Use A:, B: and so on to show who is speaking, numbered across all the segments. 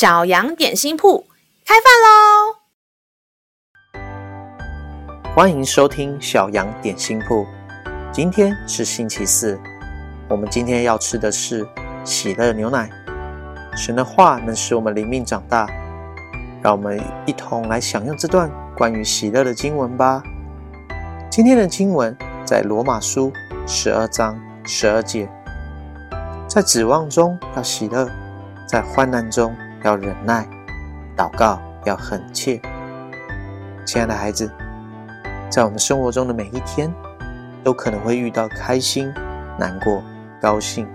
A: 小羊点心铺开饭喽！
B: 欢迎收听小羊点心铺。今天是星期四，我们今天要吃的是喜乐牛奶。神的话能使我们灵命长大，让我们一同来享用这段关于喜乐的经文吧。今天的经文在罗马书十二章十二节，在指望中要喜乐，在患难中。要忍耐，祷告要恳切。亲爱的孩子，在我们生活中的每一天，都可能会遇到开心、难过、高兴、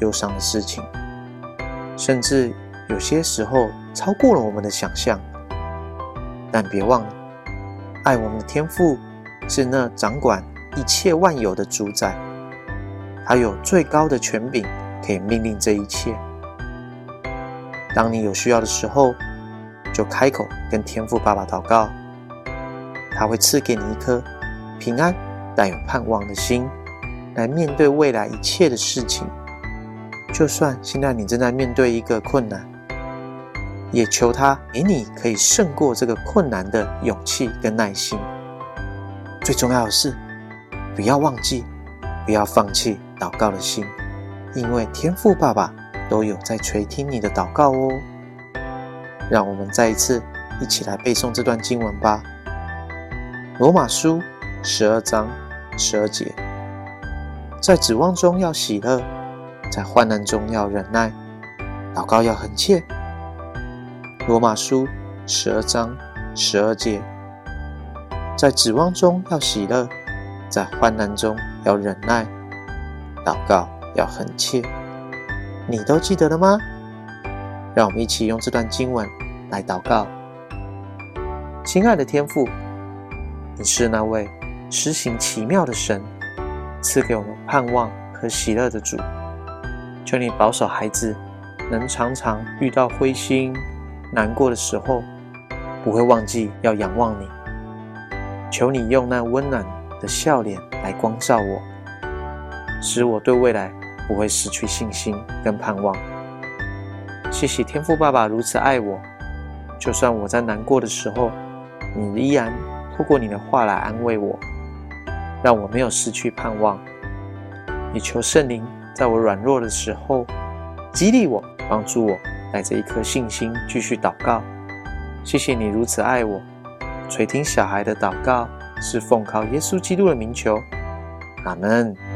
B: 忧伤的事情，甚至有些时候超过了我们的想象。但别忘了，爱我们的天父是那掌管一切万有的主宰，他有最高的权柄，可以命令这一切。当你有需要的时候，就开口跟天父爸爸祷告，他会赐给你一颗平安、但有盼望的心，来面对未来一切的事情。就算现在你正在面对一个困难，也求他给你可以胜过这个困难的勇气跟耐心。最重要的是，不要忘记，不要放弃祷告的心，因为天父爸爸。都有在垂听你的祷告哦。让我们再一次一起来背诵这段经文吧。罗马书十二章十二节，在指望中要喜乐，在患难中要忍耐，祷告要恒切。罗马书十二章十二节，在指望中要喜乐，在患难中要忍耐，祷告要恒切。你都记得了吗？让我们一起用这段经文来祷告。亲爱的天父，你是那位施行奇妙的神，赐给我们盼望和喜乐的主。求你保守孩子，能常常遇到灰心、难过的时候，不会忘记要仰望你。求你用那温暖的笑脸来光照我，使我对未来。不会失去信心跟盼望。谢谢天父爸爸如此爱我，就算我在难过的时候，你依然透过你的话来安慰我，让我没有失去盼望。也求圣灵在我软弱的时候激励我，帮助我带着一颗信心继续祷告。谢谢你如此爱我，垂听小孩的祷告，是奉靠耶稣基督的名求，阿门。